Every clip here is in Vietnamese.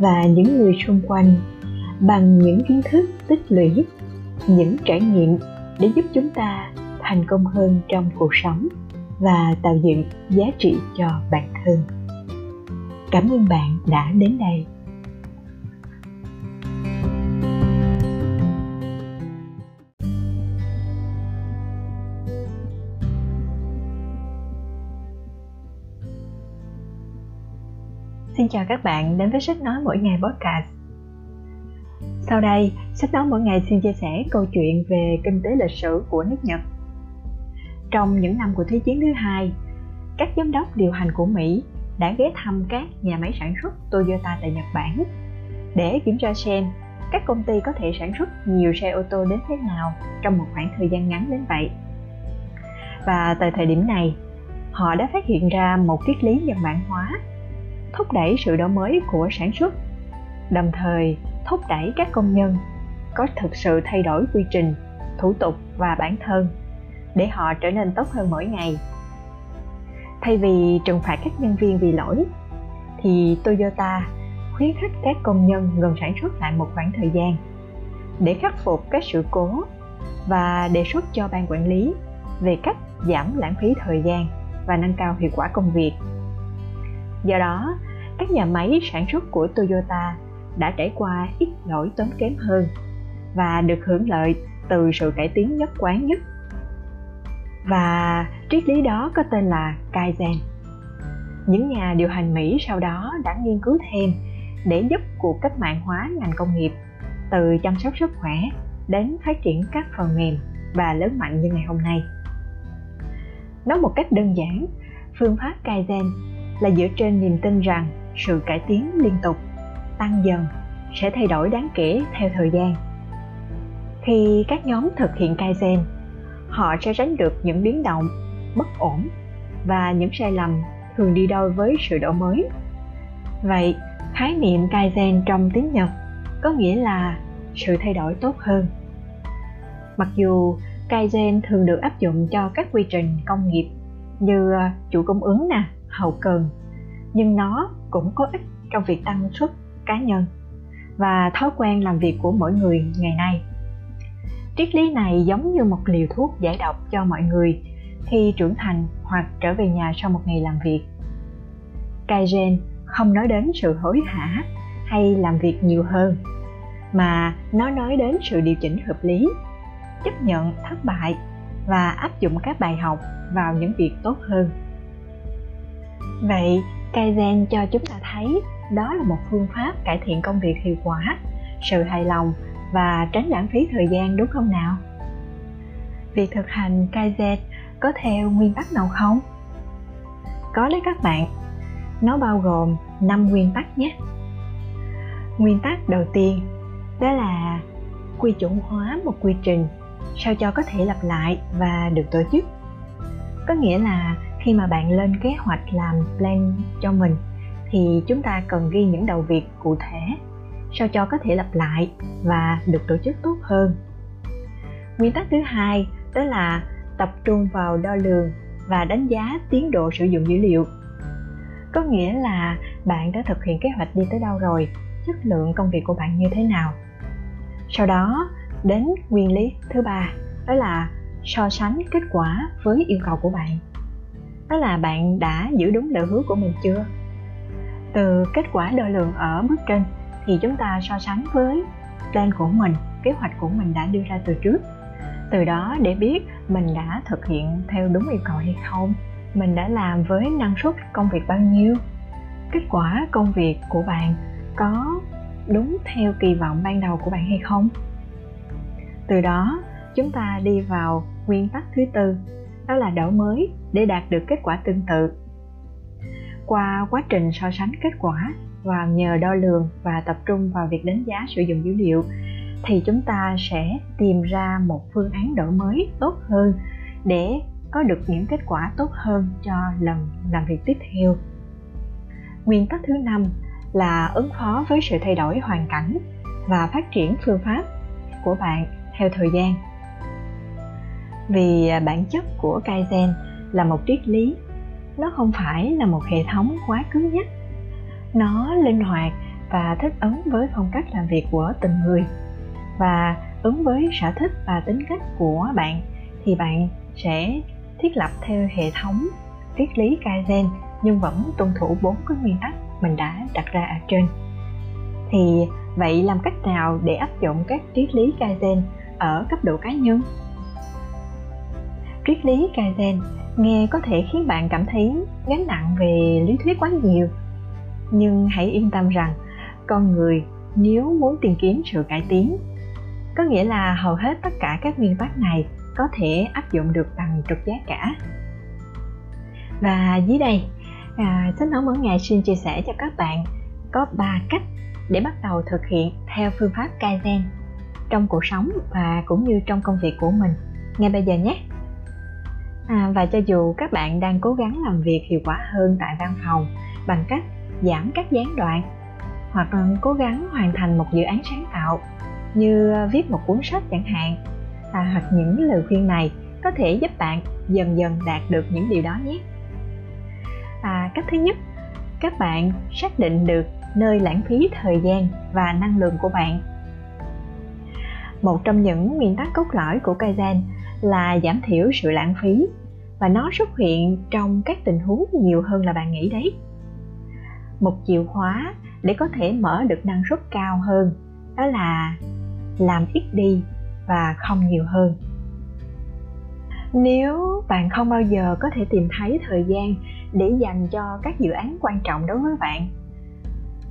và những người xung quanh bằng những kiến thức tích lũy, những trải nghiệm để giúp chúng ta thành công hơn trong cuộc sống và tạo dựng giá trị cho bản thân. Cảm ơn bạn đã đến đây. Chào các bạn đến với sách nói mỗi ngày podcast. Sau đây, sách nói mỗi ngày xin chia sẻ câu chuyện về kinh tế lịch sử của nước Nhật. Trong những năm của Thế chiến thứ hai, các giám đốc điều hành của Mỹ đã ghé thăm các nhà máy sản xuất Toyota tại Nhật Bản để kiểm tra xem các công ty có thể sản xuất nhiều xe ô tô đến thế nào trong một khoảng thời gian ngắn đến vậy. Và tại thời điểm này, họ đã phát hiện ra một triết lý nhật bản hóa thúc đẩy sự đổi mới của sản xuất. Đồng thời, thúc đẩy các công nhân có thực sự thay đổi quy trình, thủ tục và bản thân để họ trở nên tốt hơn mỗi ngày. Thay vì trừng phạt các nhân viên vì lỗi, thì toyota khuyến khích các công nhân ngừng sản xuất lại một khoảng thời gian để khắc phục các sự cố và đề xuất cho ban quản lý về cách giảm lãng phí thời gian và nâng cao hiệu quả công việc do đó, các nhà máy sản xuất của toyota đã trải qua ít lỗi tốn kém hơn và được hưởng lợi từ sự cải tiến nhất quán nhất. Và triết lý đó có tên là kaizen. Những nhà điều hành mỹ sau đó đã nghiên cứu thêm để giúp cuộc cách mạng hóa ngành công nghiệp, từ chăm sóc sức khỏe đến phát triển các phần mềm và lớn mạnh như ngày hôm nay. Nói một cách đơn giản, phương pháp kaizen là dựa trên niềm tin rằng sự cải tiến liên tục, tăng dần sẽ thay đổi đáng kể theo thời gian. Khi các nhóm thực hiện kaizen, họ sẽ tránh được những biến động, bất ổn và những sai lầm thường đi đôi với sự đổi mới. Vậy, khái niệm kaizen trong tiếng nhật có nghĩa là sự thay đổi tốt hơn. Mặc dù kaizen thường được áp dụng cho các quy trình công nghiệp như ờ, chủ cung ứng nè hậu cần, nhưng nó cũng có ích trong việc tăng suất cá nhân và thói quen làm việc của mỗi người ngày nay. Triết lý này giống như một liều thuốc giải độc cho mọi người khi trưởng thành hoặc trở về nhà sau một ngày làm việc. Kaizen không nói đến sự hối hả hay làm việc nhiều hơn, mà nó nói đến sự điều chỉnh hợp lý, chấp nhận thất bại và áp dụng các bài học vào những việc tốt hơn vậy Kaizen cho chúng ta thấy đó là một phương pháp cải thiện công việc hiệu quả, sự hài lòng và tránh lãng phí thời gian đúng không nào? Việc thực hành Kaizen có theo nguyên tắc nào không? Có đấy các bạn. Nó bao gồm 5 nguyên tắc nhé. Nguyên tắc đầu tiên đó là quy chuẩn hóa một quy trình sao cho có thể lặp lại và được tổ chức. Có nghĩa là khi mà bạn lên kế hoạch làm plan cho mình, thì chúng ta cần ghi những đầu việc cụ thể, sao cho có thể lặp lại và được tổ chức tốt hơn. Nguyên tắc thứ hai, đó là tập trung vào đo lường và đánh giá tiến độ sử dụng dữ liệu. Có nghĩa là bạn đã thực hiện kế hoạch đi tới đâu rồi, chất lượng công việc của bạn như thế nào. Sau đó, đến nguyên lý thứ ba, đó là so sánh kết quả với yêu cầu của bạn đó là bạn đã giữ đúng lời hứa của mình chưa? Từ kết quả đo lường ở bước trên, thì chúng ta so sánh với plan của mình, kế hoạch của mình đã đưa ra từ trước. Từ đó để biết mình đã thực hiện theo đúng yêu cầu hay không, mình đã làm với năng suất công việc bao nhiêu, kết quả công việc của bạn có đúng theo kỳ vọng ban đầu của bạn hay không. Từ đó, chúng ta đi vào nguyên tắc thứ tư, đó là đổi mới để đạt được kết quả tương tự. Qua quá trình so sánh kết quả và nhờ đo lường và tập trung vào việc đánh giá sử dụng dữ liệu, thì chúng ta sẽ tìm ra một phương án đổi mới tốt hơn để có được những kết quả tốt hơn cho lần làm việc tiếp theo. Nguyên tắc thứ năm là ứng phó với sự thay đổi hoàn cảnh và phát triển phương pháp của bạn theo thời gian. Vì bản chất của kaizen là một triết lý nó không phải là một hệ thống quá cứng nhắc nó linh hoạt và thích ứng với phong cách làm việc của từng người và ứng với sở thích và tính cách của bạn thì bạn sẽ thiết lập theo hệ thống triết lý Kaizen nhưng vẫn tuân thủ bốn cái nguyên tắc mình đã đặt ra ở trên. Thì vậy làm cách nào để áp dụng các triết lý Kaizen ở cấp độ cá nhân? Triết lý Kaizen nghe có thể khiến bạn cảm thấy gánh nặng về lý thuyết quá nhiều. Nhưng hãy yên tâm rằng con người nếu muốn tìm kiếm sự cải tiến có nghĩa là hầu hết tất cả các nguyên tắc này có thể áp dụng được bằng trực giác cả. Và dưới đây à, sách nói mỗi ngày xin chia sẻ cho các bạn có 3 cách để bắt đầu thực hiện theo phương pháp Kaizen trong cuộc sống và cũng như trong công việc của mình. Ngay bây giờ nhé à, và cho dù các bạn đang cố gắng làm việc hiệu quả hơn tại văn phòng bằng cách giảm các gián đoạn hoặc cố gắng hoàn thành một dự án sáng tạo như viết một cuốn sách chẳng hạn à, hoặc những lời khuyên này có thể giúp bạn dần dần đạt được những điều đó nhé. À, cách thứ nhất các bạn xác định được nơi lãng phí thời gian và năng lượng của bạn. Một trong những nguyên tắc cốt lõi của Kaizen là giảm thiểu sự lãng phí và nó xuất hiện trong các tình huống nhiều hơn là bạn nghĩ đấy. Một chìa khóa để có thể mở được năng suất cao hơn đó là làm ít đi và không nhiều hơn. Nếu bạn không bao giờ có thể tìm thấy thời gian để dành cho các dự án quan trọng đối với bạn,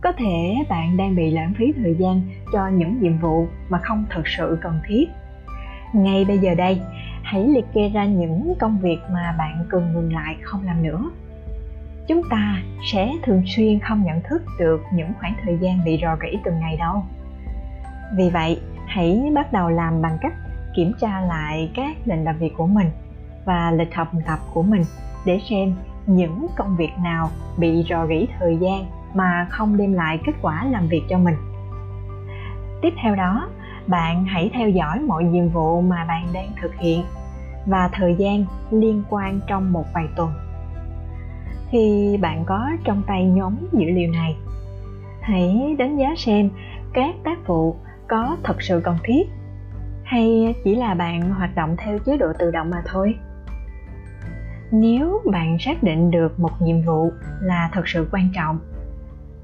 có thể bạn đang bị lãng phí thời gian cho những nhiệm vụ mà không thực sự cần thiết ngay bây giờ đây, hãy liệt kê ra những công việc mà bạn cần ngừng lại không làm nữa. Chúng ta sẽ thường xuyên không nhận thức được những khoảng thời gian bị rò rỉ từng ngày đâu. Vì vậy, hãy bắt đầu làm bằng cách kiểm tra lại các lệnh làm việc của mình và lịch học tập của mình để xem những công việc nào bị rò rỉ thời gian mà không đem lại kết quả làm việc cho mình. Tiếp theo đó bạn hãy theo dõi mọi nhiệm vụ mà bạn đang thực hiện và thời gian liên quan trong một vài tuần. Khi bạn có trong tay nhóm dữ liệu này, hãy đánh giá xem các tác vụ có thật sự cần thiết hay chỉ là bạn hoạt động theo chế độ tự động mà thôi. Nếu bạn xác định được một nhiệm vụ là thật sự quan trọng,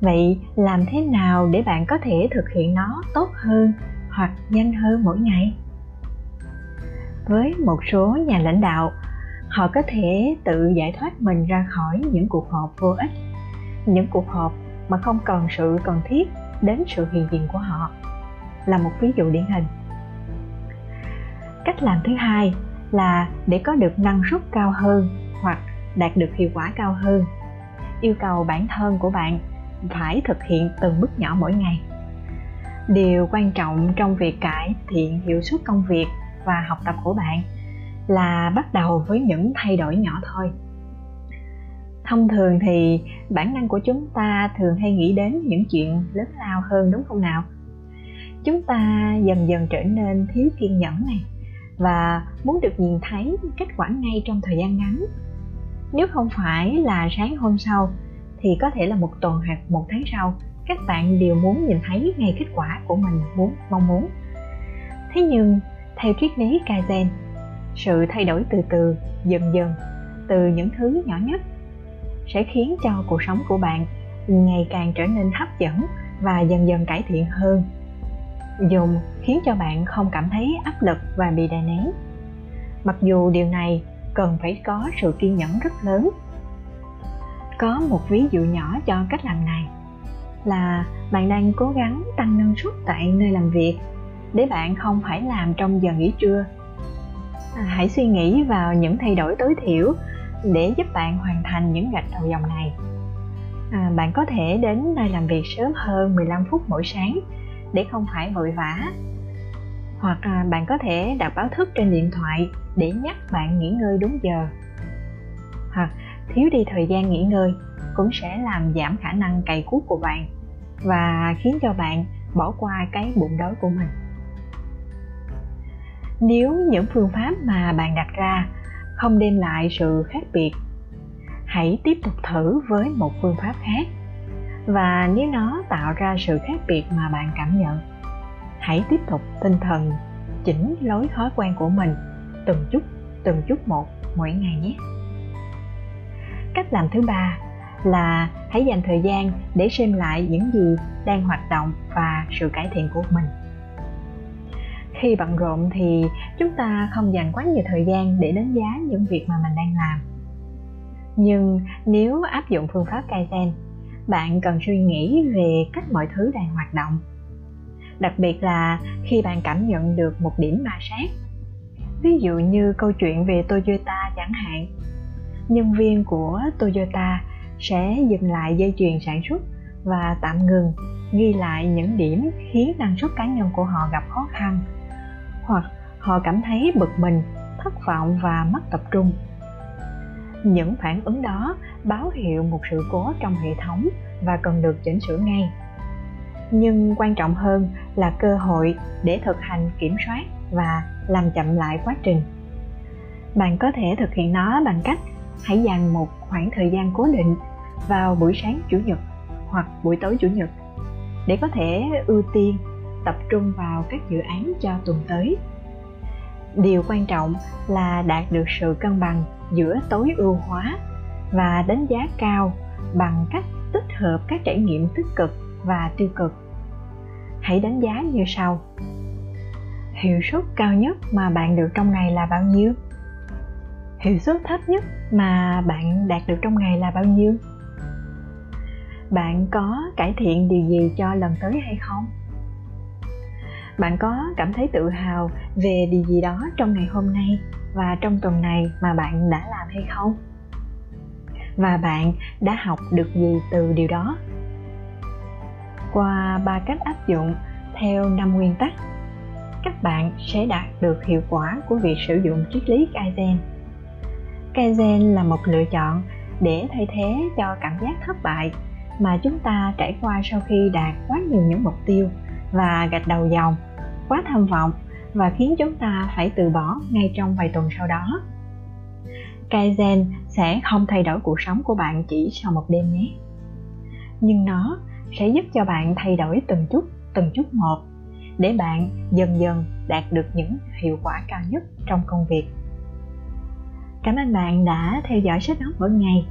vậy làm thế nào để bạn có thể thực hiện nó tốt hơn? Hoặc nhanh hơn mỗi ngày. Với một số nhà lãnh đạo, họ có thể tự giải thoát mình ra khỏi những cuộc họp vô ích, những cuộc họp mà không cần sự cần thiết đến sự hiện diện của họ. Là một ví dụ điển hình. Cách làm thứ hai là để có được năng suất cao hơn hoặc đạt được hiệu quả cao hơn. Yêu cầu bản thân của bạn phải thực hiện từng bước nhỏ mỗi ngày điều quan trọng trong việc cải thiện hiệu suất công việc và học tập của bạn là bắt đầu với những thay đổi nhỏ thôi. Thông thường thì bản năng của chúng ta thường hay nghĩ đến những chuyện lớn lao hơn, đúng không nào? Chúng ta dần dần trở nên thiếu kiên nhẫn này và muốn được nhìn thấy kết quả ngay trong thời gian ngắn. Nếu không phải là sáng hôm sau thì có thể là một tuần hoặc một tháng sau các bạn đều muốn nhìn thấy ngay kết quả của mình muốn, mong muốn. Thế nhưng, theo triết lý kaizen, sự thay đổi từ từ, dần dần, từ những thứ nhỏ nhất, sẽ khiến cho cuộc sống của bạn ngày càng trở nên hấp dẫn và dần dần cải thiện hơn. Dùng khiến cho bạn không cảm thấy áp lực và bị đè nén. Mặc dù điều này cần phải có sự kiên nhẫn rất lớn. Có một ví dụ nhỏ cho cách làm này là bạn đang cố gắng tăng năng suất tại nơi làm việc. Để bạn không phải làm trong giờ nghỉ trưa. À, hãy suy nghĩ vào những thay đổi tối thiểu để giúp bạn hoàn thành những gạch đầu dòng này. À, bạn có thể đến nơi làm việc sớm hơn 15 phút mỗi sáng để không phải vội vã. Hoặc à, bạn có thể đặt báo thức trên điện thoại để nhắc bạn nghỉ ngơi đúng giờ. Hoặc thiếu đi thời gian nghỉ ngơi cũng sẽ làm giảm khả năng cày cuốc của bạn và khiến cho bạn bỏ qua cái bụng đói của mình. Nếu những phương pháp mà bạn đặt ra không đem lại sự khác biệt, hãy tiếp tục thử với một phương pháp khác. Và nếu nó tạo ra sự khác biệt mà bạn cảm nhận, hãy tiếp tục tinh thần chỉnh lối thói quen của mình từng chút từng chút một mỗi ngày nhé. Cách làm thứ ba là hãy dành thời gian để xem lại những gì đang hoạt động và sự cải thiện của mình. Khi bận rộn thì chúng ta không dành quá nhiều thời gian để đánh giá những việc mà mình đang làm. Nhưng nếu áp dụng phương pháp kaizen, bạn cần suy nghĩ về cách mọi thứ đang hoạt động. Đặc biệt là khi bạn cảm nhận được một điểm ma sát. Ví dụ như câu chuyện về toyota chẳng hạn. Nhân viên của toyota sẽ dừng lại dây chuyền sản xuất và tạm ngừng, ghi lại những điểm khiến năng suất cá nhân của họ gặp khó khăn. Hoặc họ cảm thấy bực mình, thất vọng và mất tập trung. Những phản ứng đó báo hiệu một sự cố trong hệ thống và cần được chỉnh sửa ngay. Nhưng quan trọng hơn là cơ hội để thực hành kiểm soát và làm chậm lại quá trình. Bạn có thể thực hiện nó bằng cách hãy dành một khoảng thời gian cố định vào buổi sáng chủ nhật hoặc buổi tối chủ nhật để có thể ưu tiên tập trung vào các dự án cho tuần tới. Điều quan trọng là đạt được sự cân bằng giữa tối ưu hóa và đánh giá cao bằng cách tích hợp các trải nghiệm tích cực và tiêu cực. Hãy đánh giá như sau. Hiệu suất cao nhất mà bạn được trong ngày là bao nhiêu? Hiệu suất thấp nhất mà bạn đạt được trong ngày là bao nhiêu? Bạn có cải thiện điều gì cho lần tới hay không? Bạn có cảm thấy tự hào về điều gì đó trong ngày hôm nay và trong tuần này mà bạn đã làm hay không? Và bạn đã học được gì từ điều đó? Qua ba cách áp dụng theo năm nguyên tắc, các bạn sẽ đạt được hiệu quả của việc sử dụng triết lý kaizen kaizen là một lựa chọn để thay thế cho cảm giác thất bại mà chúng ta trải qua sau khi đạt quá nhiều những mục tiêu và gạch đầu dòng, quá tham vọng và khiến chúng ta phải từ bỏ ngay trong vài tuần sau đó. Kaizen sẽ không thay đổi cuộc sống của bạn chỉ sau một đêm nhé. Nhưng nó sẽ giúp cho bạn thay đổi từng chút từng chút một để bạn dần dần đạt được những hiệu quả cao nhất trong công việc cảm ơn bạn đã theo dõi sách nói mỗi ngày.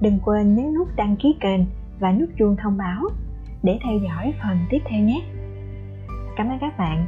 Đừng quên nhấn nút đăng ký kênh và nút chuông thông báo để theo dõi phần tiếp theo nhé. Cảm ơn các bạn.